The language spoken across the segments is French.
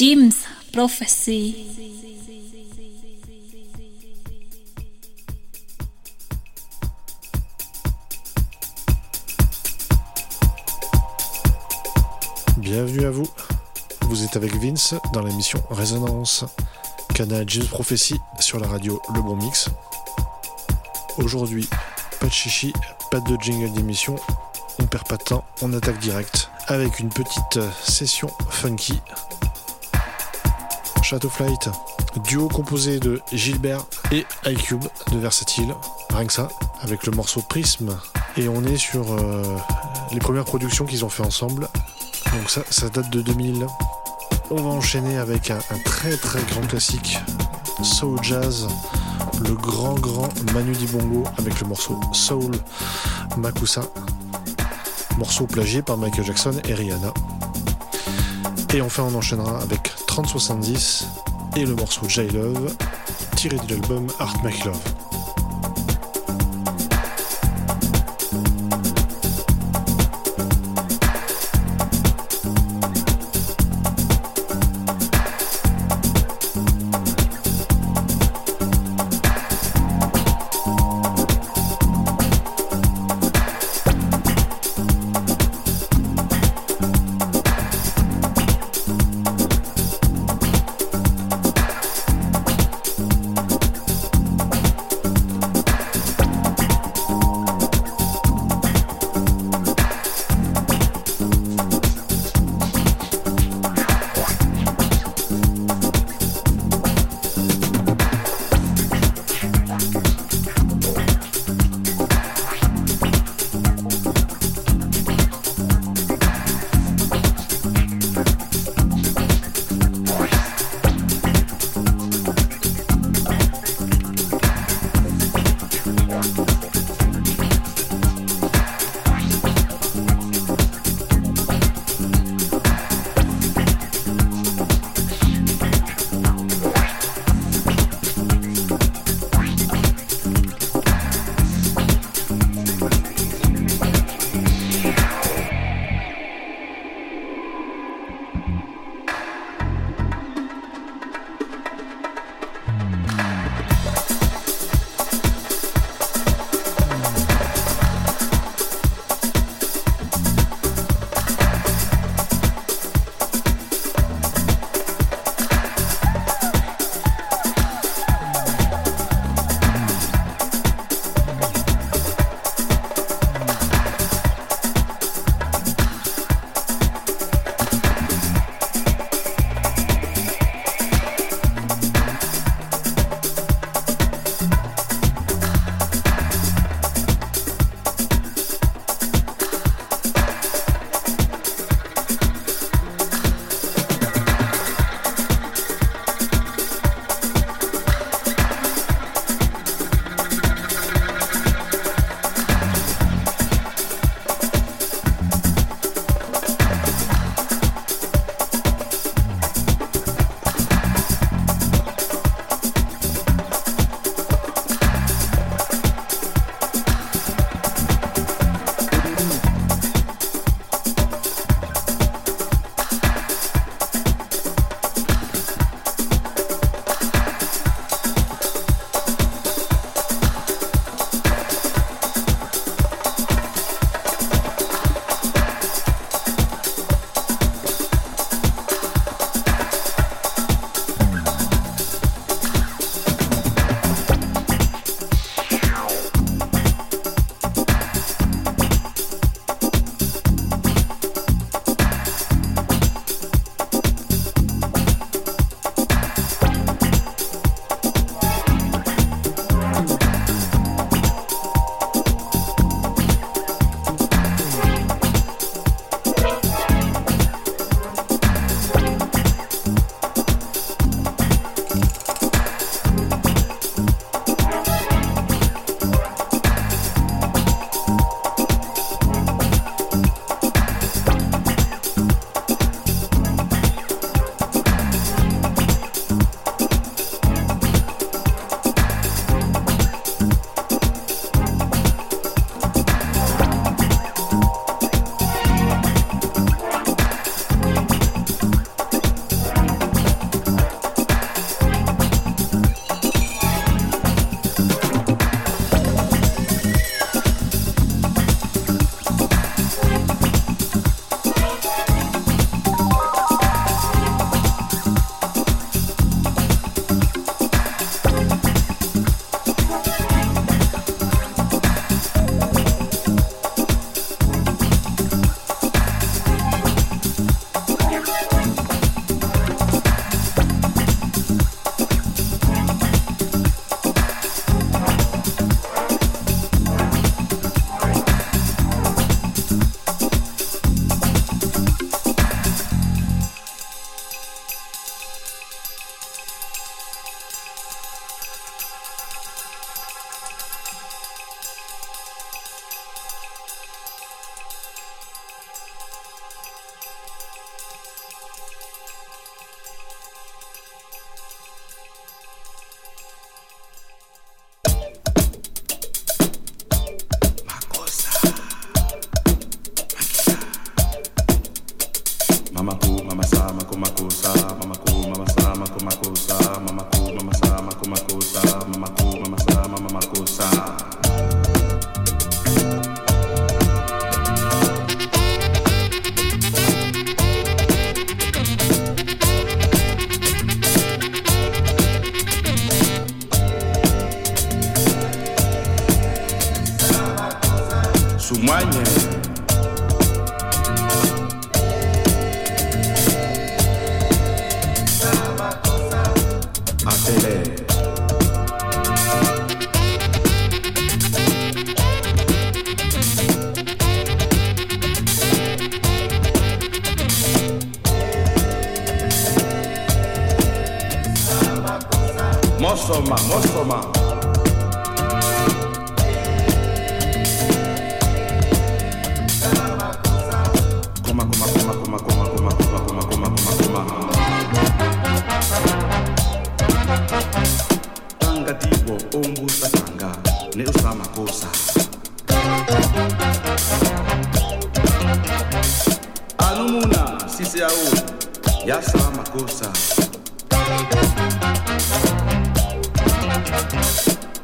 Jim's Prophecy. Bienvenue à vous. Vous êtes avec Vince dans l'émission Résonance, canal James Prophecy sur la radio Le Bon Mix. Aujourd'hui, pas de chichi, pas de jingle d'émission, on perd pas de temps, on attaque direct avec une petite session funky. Shadow Flight, duo composé de Gilbert et iCube de Versatile, rien que ça, avec le morceau Prism. Et on est sur euh, les premières productions qu'ils ont fait ensemble. Donc ça, ça date de 2000. On va enchaîner avec un, un très très grand classique, Soul Jazz, le grand grand Manu Dibongo avec le morceau Soul Makusa, morceau plagié par Michael Jackson et Rihanna. Et enfin on enchaînera avec 3070 et le morceau J Love tiré de l'album Art Make Love.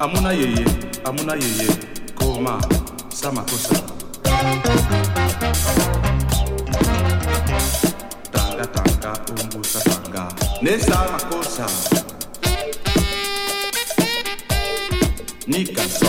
amuna yeye amuna yeye. Koma samakosa tanga tanga umbusa tanga. Ne samakosa nikaso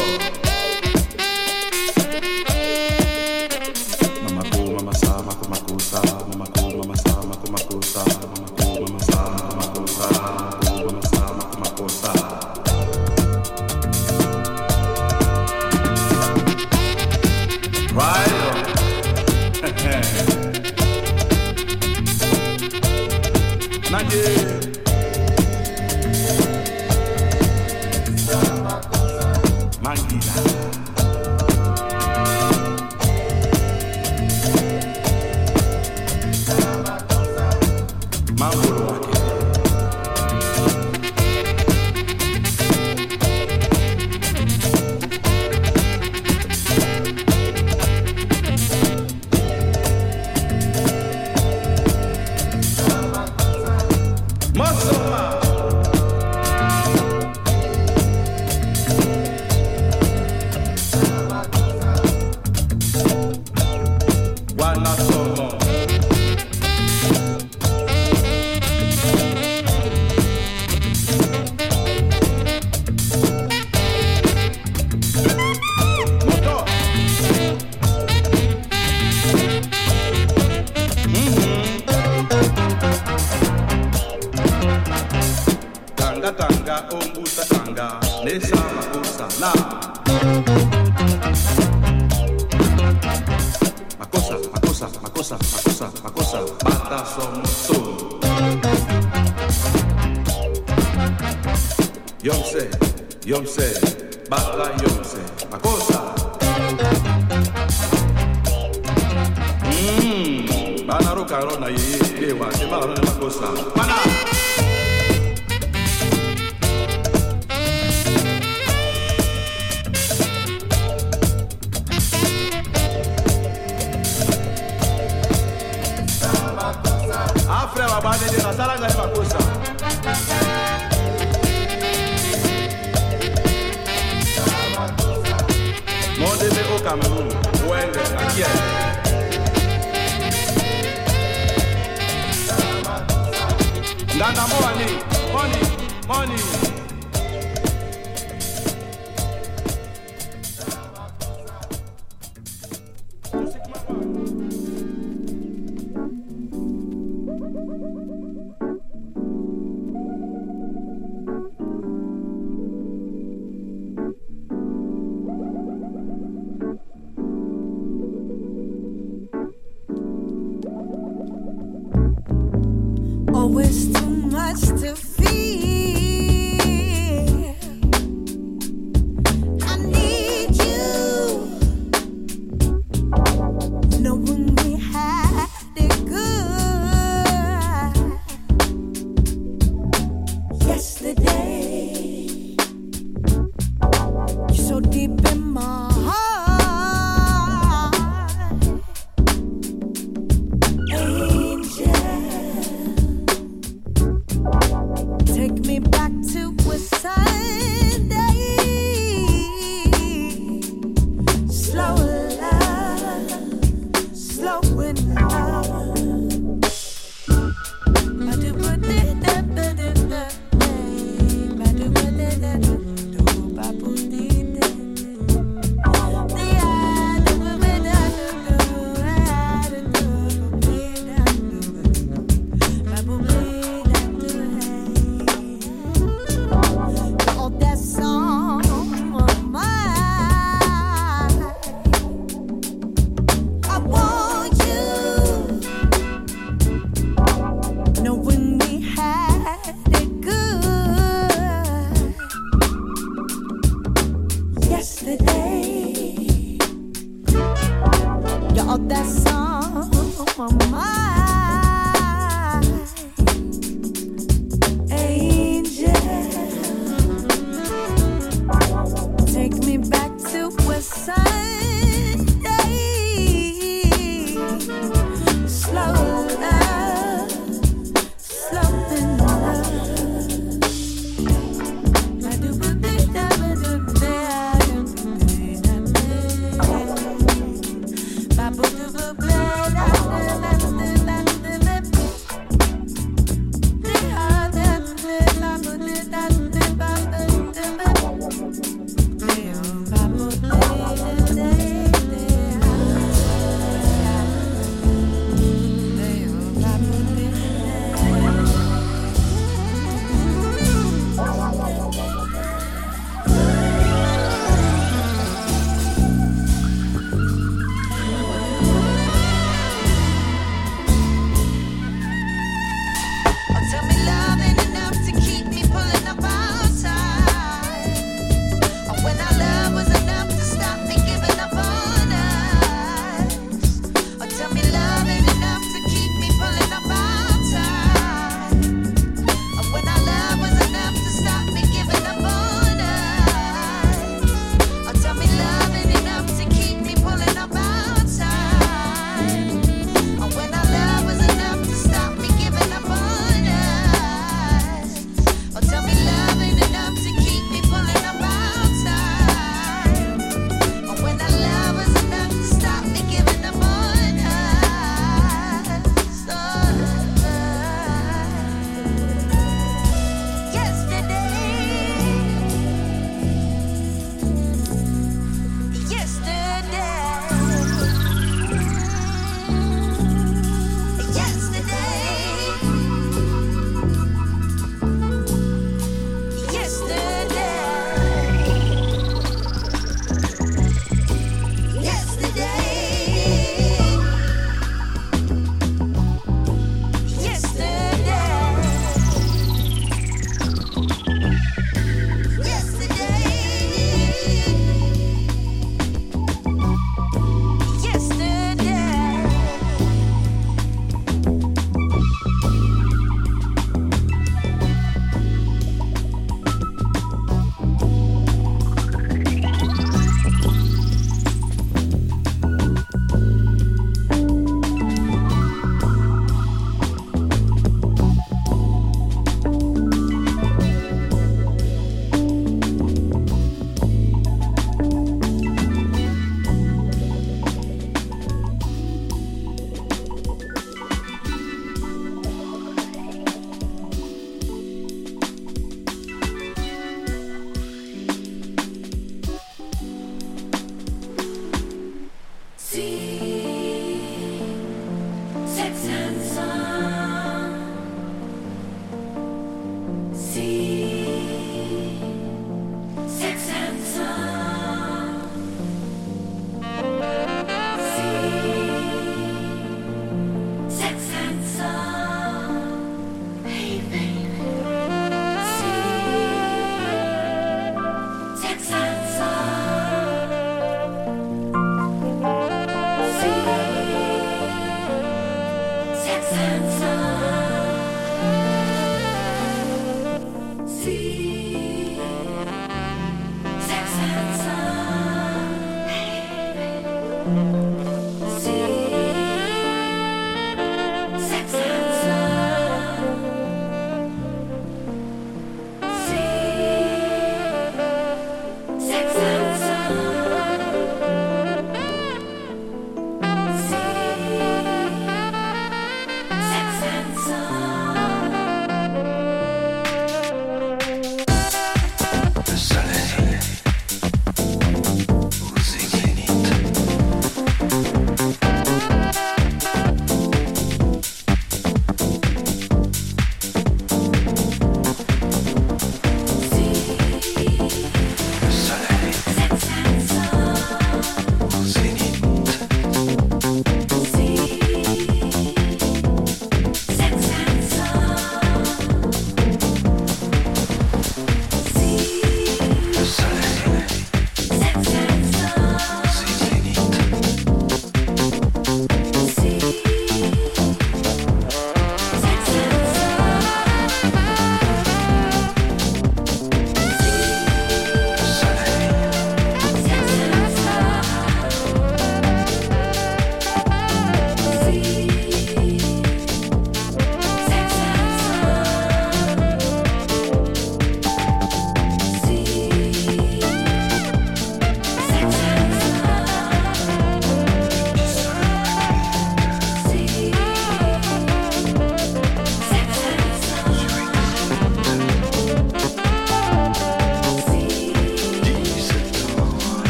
take me back to Wisconsin.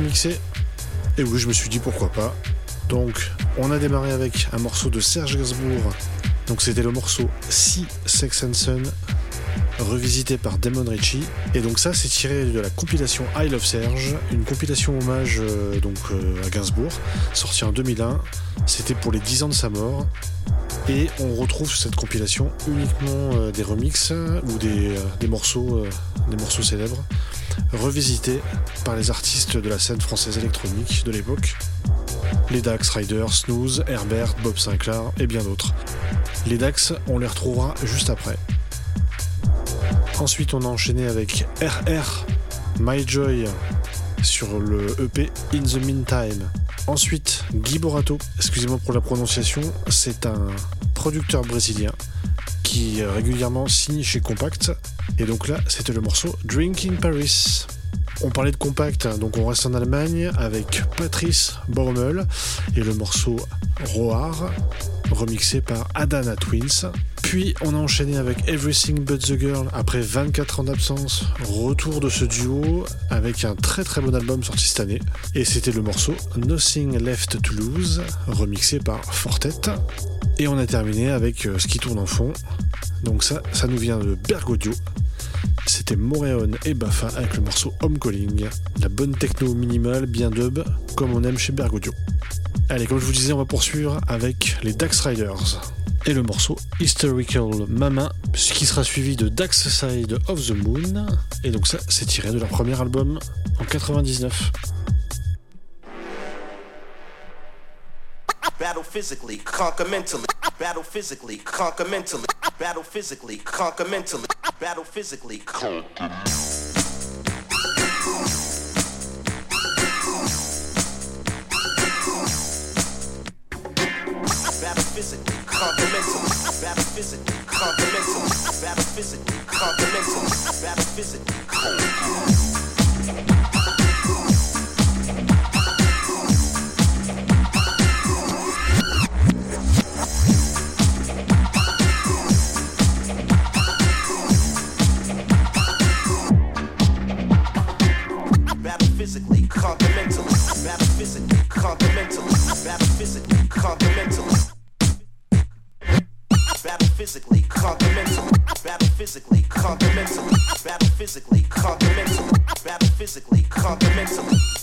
Mixer. Et oui, je me suis dit pourquoi pas. Donc, on a démarré avec un morceau de Serge Gainsbourg. Donc, c'était le morceau Si Sex and Son, revisité par Damon Ritchie. Et donc, ça, c'est tiré de la compilation I Love Serge, une compilation hommage euh, donc, euh, à Gainsbourg, sortie en 2001. C'était pour les 10 ans de sa mort. Et on retrouve cette compilation uniquement euh, des remixes ou des morceaux, des morceaux célèbres revisités par les artistes de la scène française électronique de l'époque. Les Dax Riders, Snooze, Herbert, Bob Sinclair et bien d'autres. Les Dax, on les retrouvera juste après. Ensuite, on a enchaîné avec RR, My Joy, sur le EP In the Meantime. Ensuite, Guy Borato, excusez-moi pour la prononciation, c'est un producteur brésilien qui régulièrement signe chez Compact. Et donc là, c'était le morceau Drink in Paris. On parlait de Compact, hein, donc on reste en Allemagne avec Patrice Baumel et le morceau Roar, remixé par Adana Twins. Puis on a enchaîné avec Everything But the Girl après 24 ans d'absence. Retour de ce duo avec un très très bon album sorti cette année. Et c'était le morceau Nothing Left to Lose, remixé par Fortet. Et on a terminé avec euh, ce qui tourne en fond. Donc ça, ça nous vient de Bergodio. C'était Moréon et Bafa avec le morceau Home Calling. La bonne techno minimale, bien dub, comme on aime chez Bergodio. Allez, comme je vous disais, on va poursuivre avec les Dax Riders et le morceau Historical Mama, ce qui sera suivi de Dax Side of the Moon. Et donc ça, c'est tiré de leur premier album en 99. Battle physically, conquer mentally. Battle physically, conquer mentally. Battle physically, conquer mentally. Battle physically, conquer. Battle physically, conquer mentally. Battle physically, conquer mentally. Battle physically, conquer mentally. Battle physically, physically, conquer mentally. Battle physically, conquer mentally. Battle physically, conquer mentally.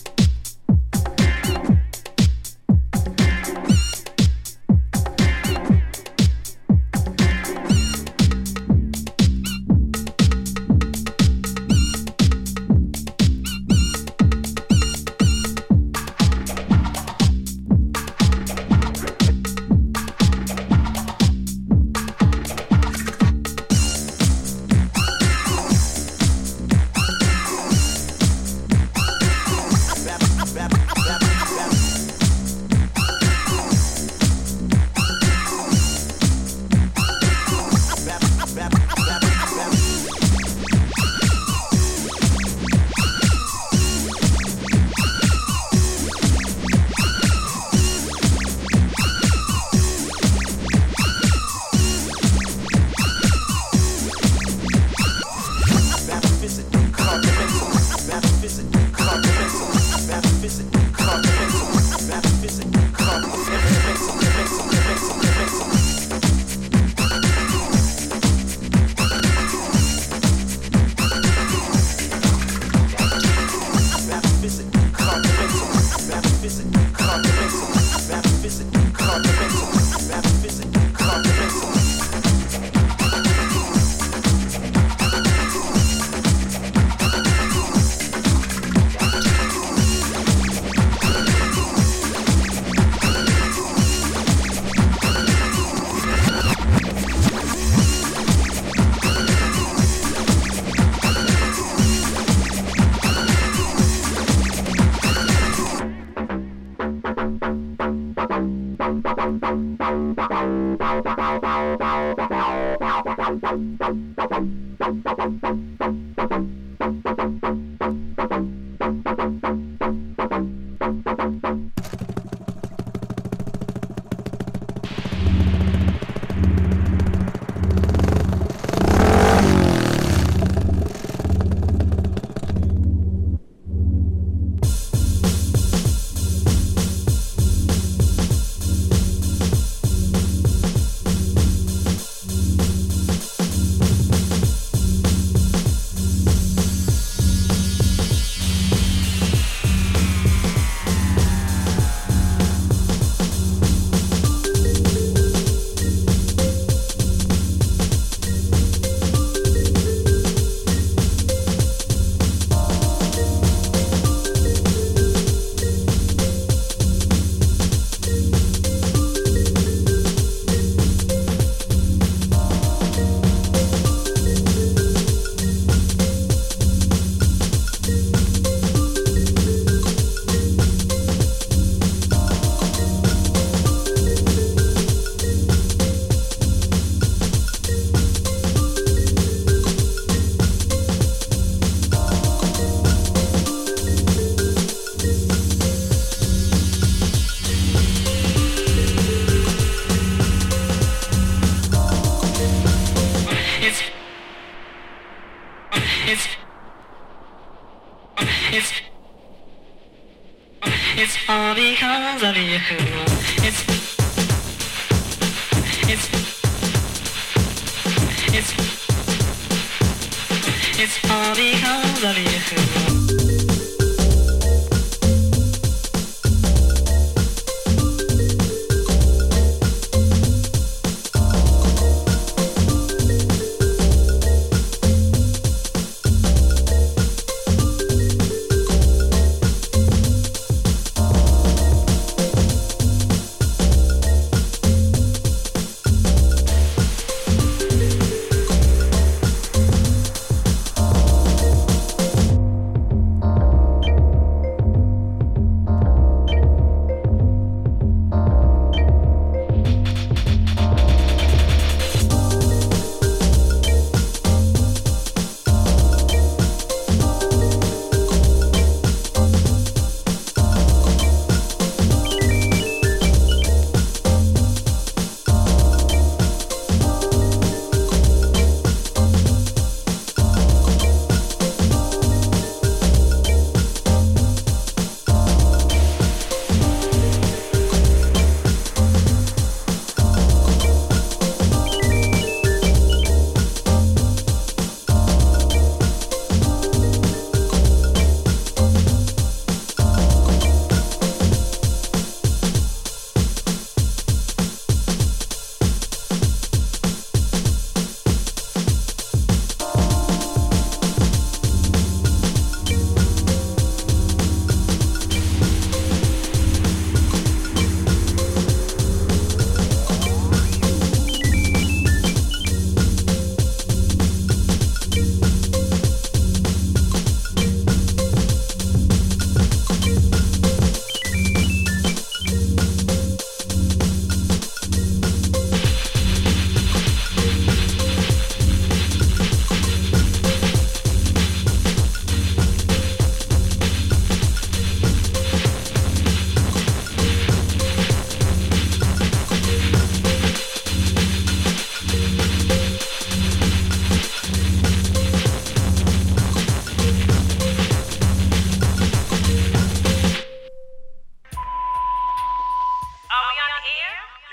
Because of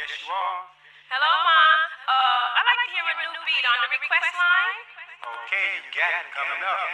Yes, you are. Hello, Ma. Uh, I'd like to hear a new beat on the request line. Okay, you got it coming up.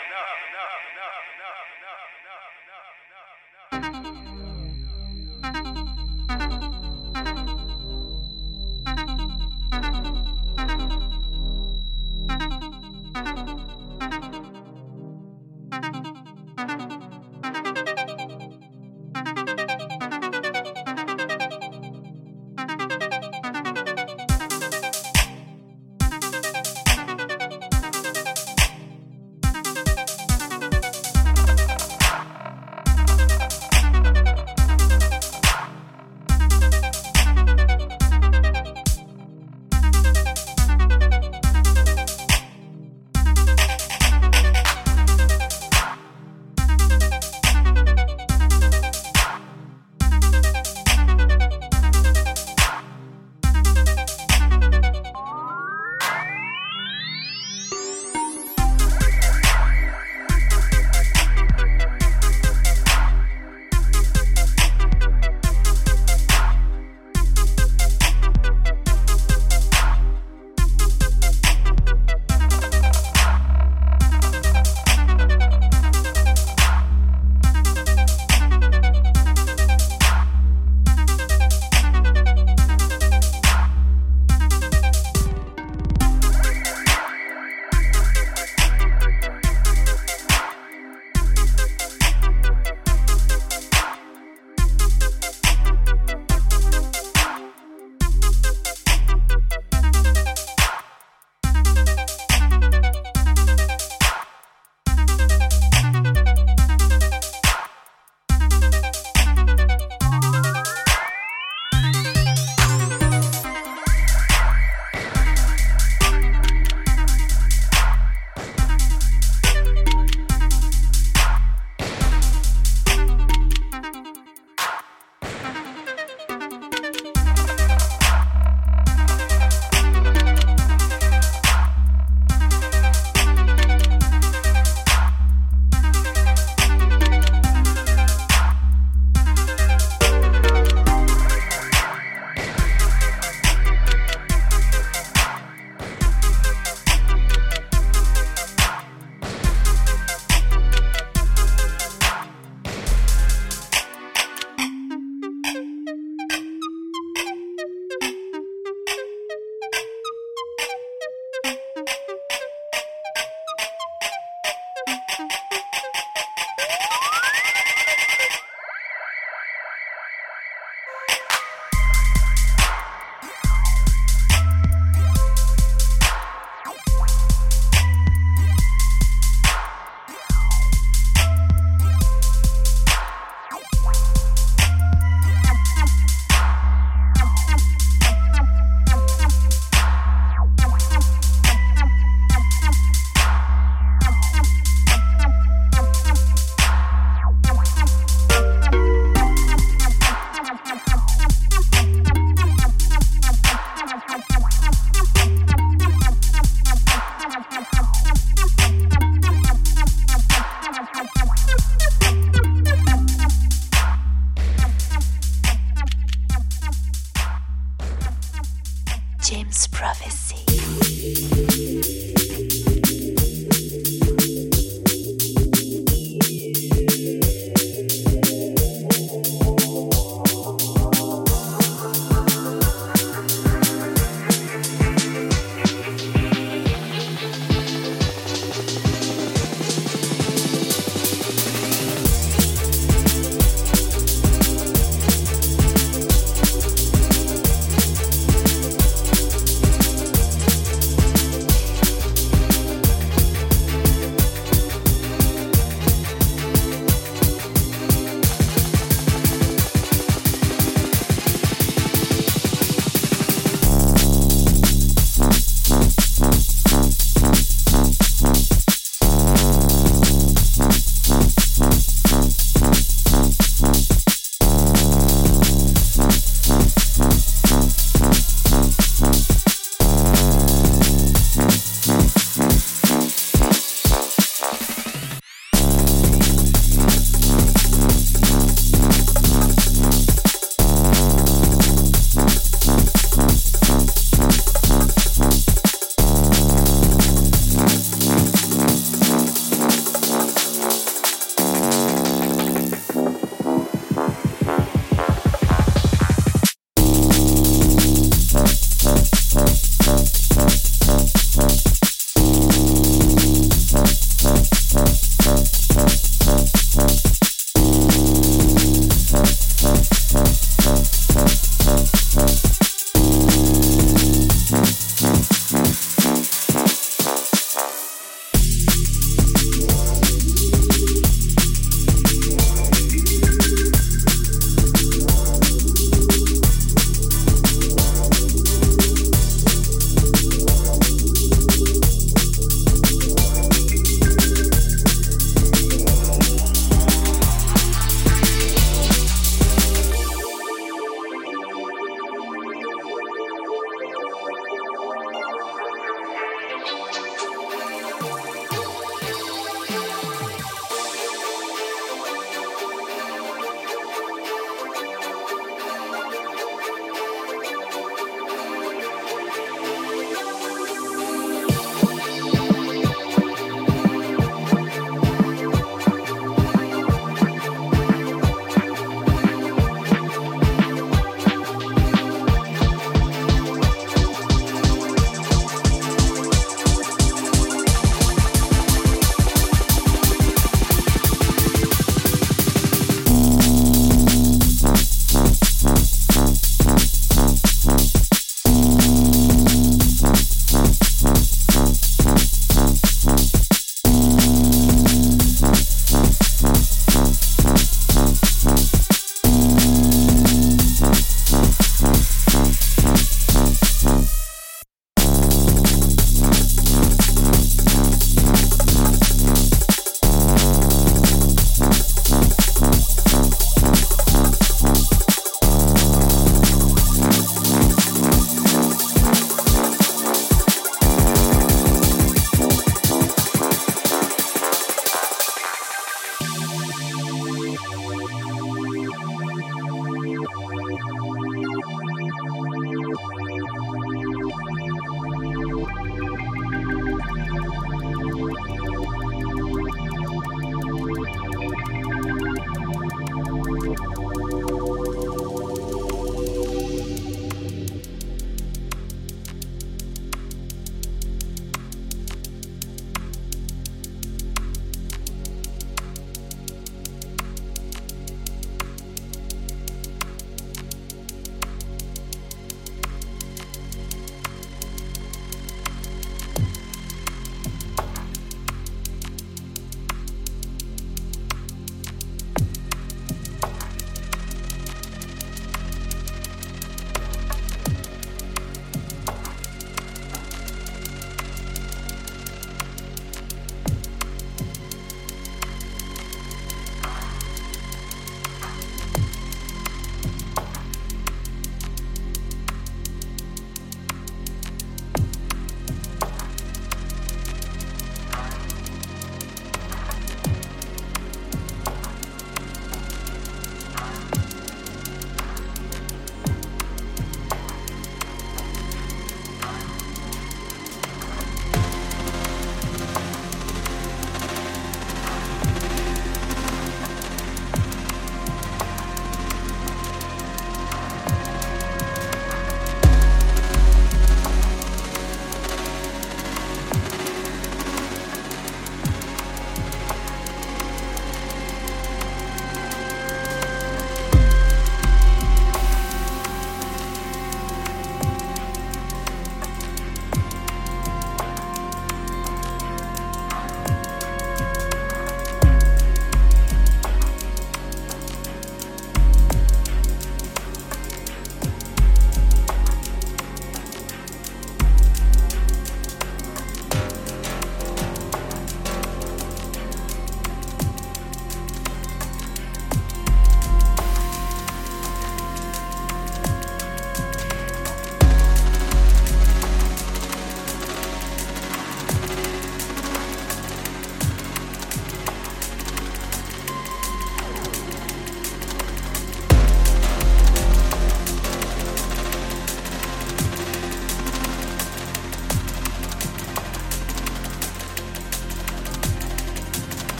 James Prophecy.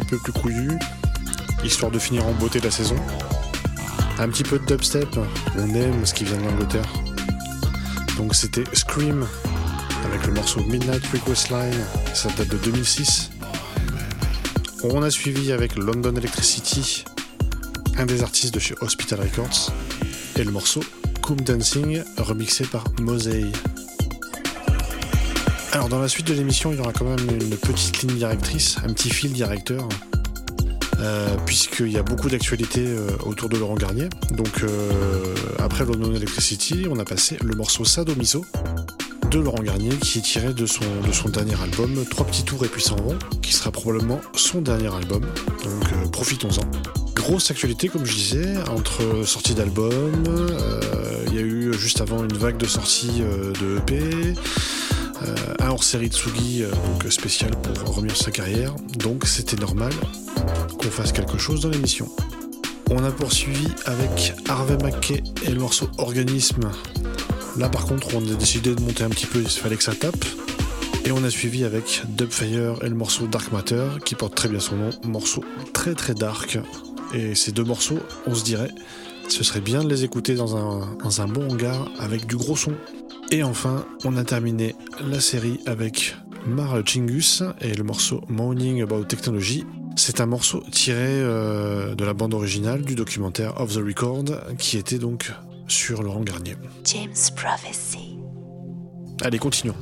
Plus couillu, histoire de finir en beauté la saison. Un petit peu de dubstep, on aime ce qui vient de l'Angleterre. Donc c'était Scream avec le morceau Midnight Request Line, ça date de 2006. On a suivi avec London Electricity, un des artistes de chez Hospital Records, et le morceau Coom Dancing remixé par Mosey. Alors dans la suite de l'émission, il y aura quand même une petite ligne directrice, un petit fil directeur euh, puisqu'il y a beaucoup d'actualités euh, autour de Laurent Garnier. Donc euh, après London Electricity, on a passé le morceau Sadomiso de Laurent Garnier qui est tiré de son, de son dernier album Trois petits tours et puis s'en vont, qui sera probablement son dernier album. Donc profitons-en. Grosse actualité, comme je disais, entre sorties d'albums. Il y a eu juste avant une vague de sorties de EP. Un hors-série Tsugi, euh, donc spécial pour sur sa carrière. Donc c'était normal qu'on fasse quelque chose dans l'émission. On a poursuivi avec Harvey McKay et le morceau Organisme. Là par contre on a décidé de monter un petit peu, il fallait que ça tape. Et on a suivi avec Dubfire et le morceau Dark Matter, qui porte très bien son nom, morceau très très dark. Et ces deux morceaux, on se dirait, ce serait bien de les écouter dans un bon hangar avec du gros son. Et enfin, on a terminé la série avec Mar Chingus et le morceau Moaning About Technology. C'est un morceau tiré euh, de la bande originale du documentaire Off the Record qui était donc sur Laurent Garnier. James Prophecy. Allez, continuons.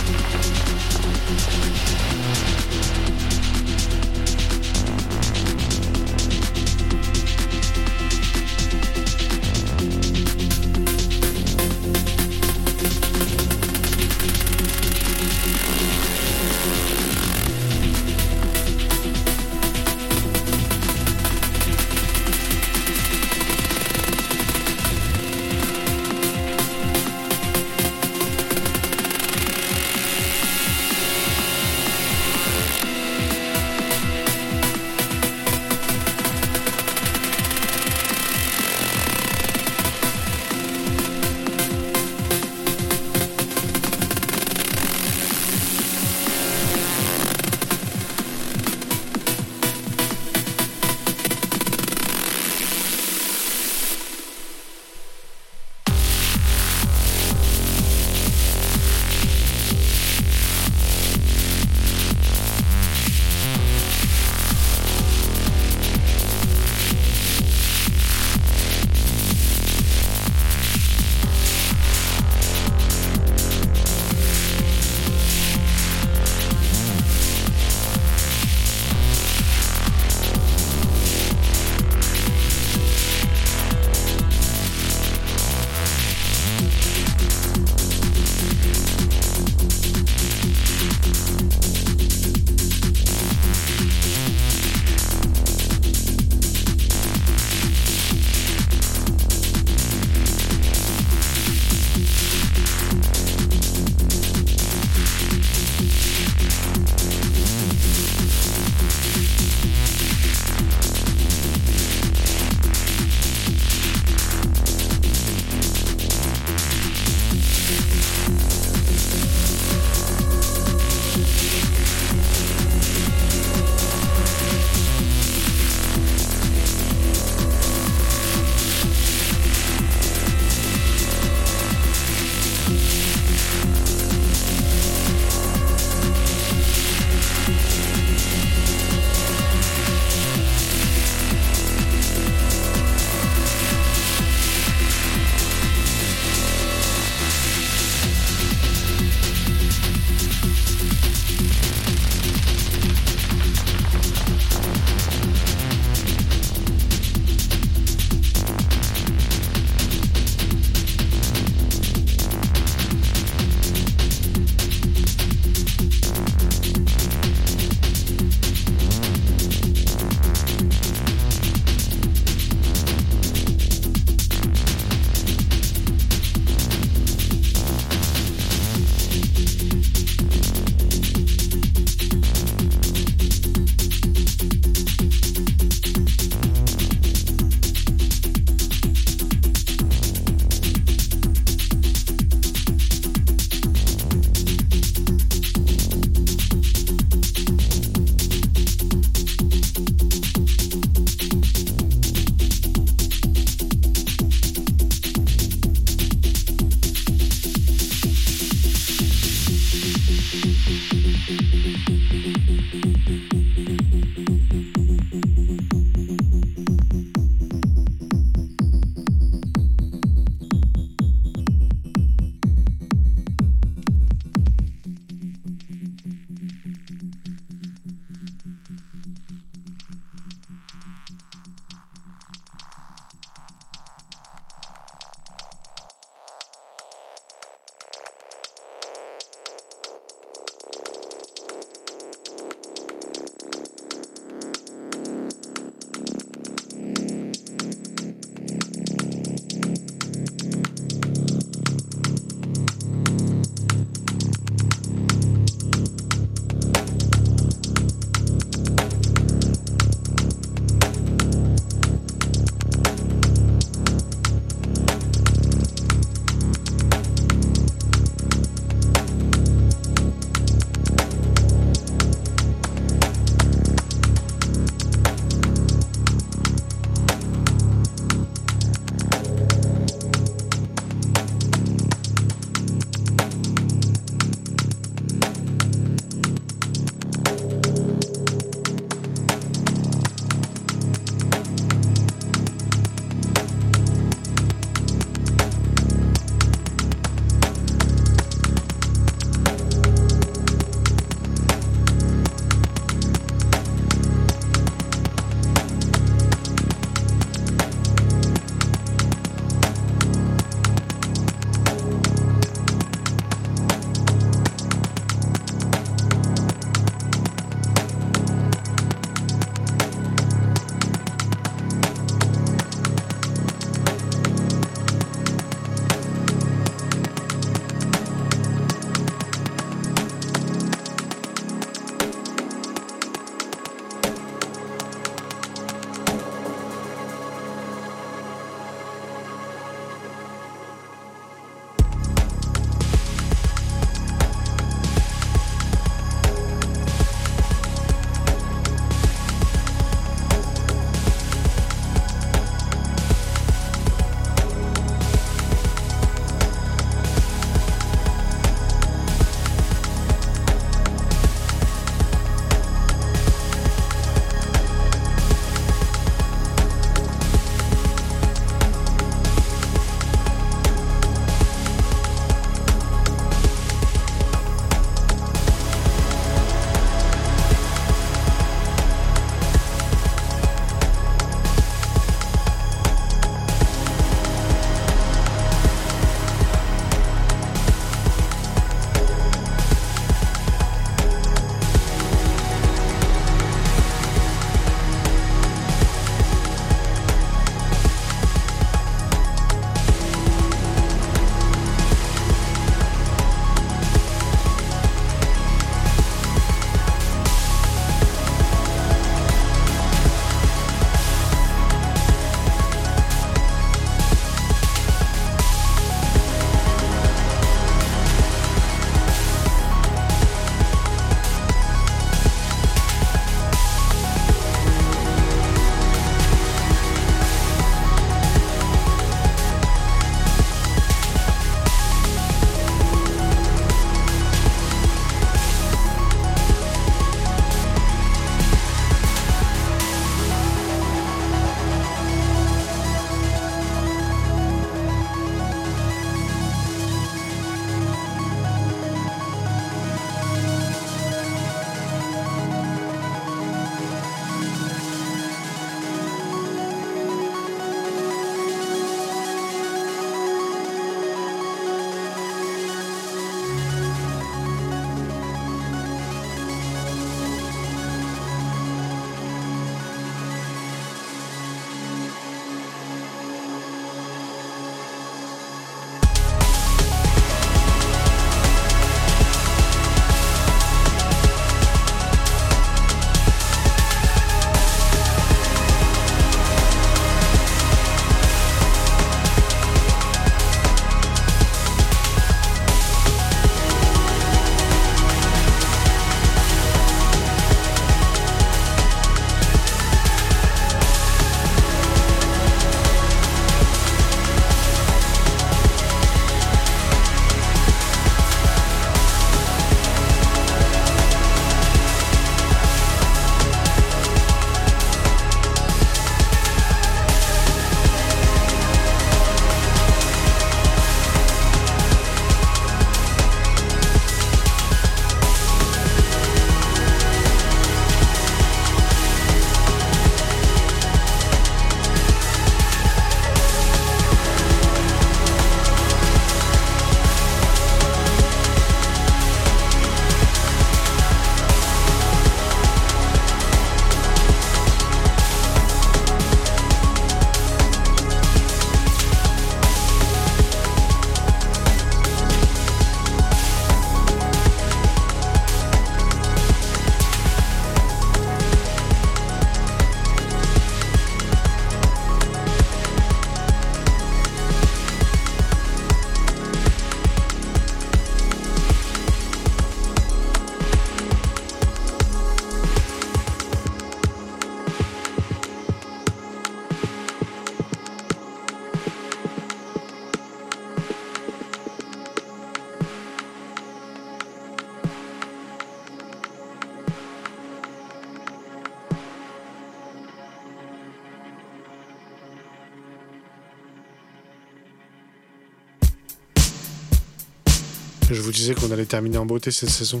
Disais qu'on allait terminer en beauté cette saison.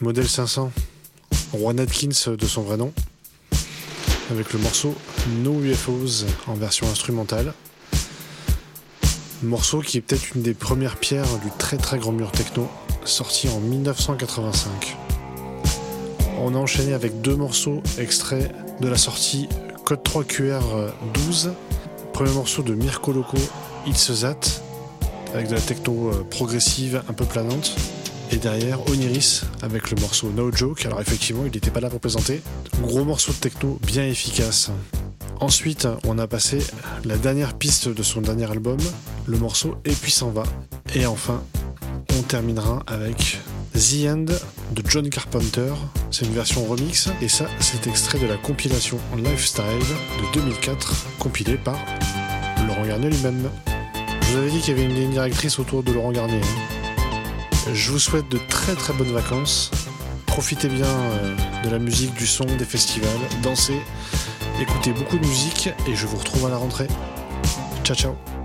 Modèle 500, Juan Atkins de son vrai nom, avec le morceau No UFOs en version instrumentale. Morceau qui est peut-être une des premières pierres du très très grand mur techno, sorti en 1985. On a enchaîné avec deux morceaux extraits de la sortie Code 3 QR 12. Premier morceau de Mirko Loco, It's That, avec de la techno euh, progressive un peu planante. Et derrière, Oniris avec le morceau No Joke. Alors effectivement, il n'était pas là pour présenter. Gros morceau de techno bien efficace. Ensuite, on a passé la dernière piste de son dernier album, le morceau Et puis s'en va. Et enfin, on terminera avec The End de John Carpenter. C'est une version remix et ça, c'est extrait de la compilation Lifestyle de 2004, compilée par Laurent Garnier lui-même. Je vous avais dit qu'il y avait une ligne directrice autour de Laurent Garnier. Je vous souhaite de très très bonnes vacances. Profitez bien euh, de la musique, du son, des festivals, dansez, écoutez beaucoup de musique et je vous retrouve à la rentrée. Ciao ciao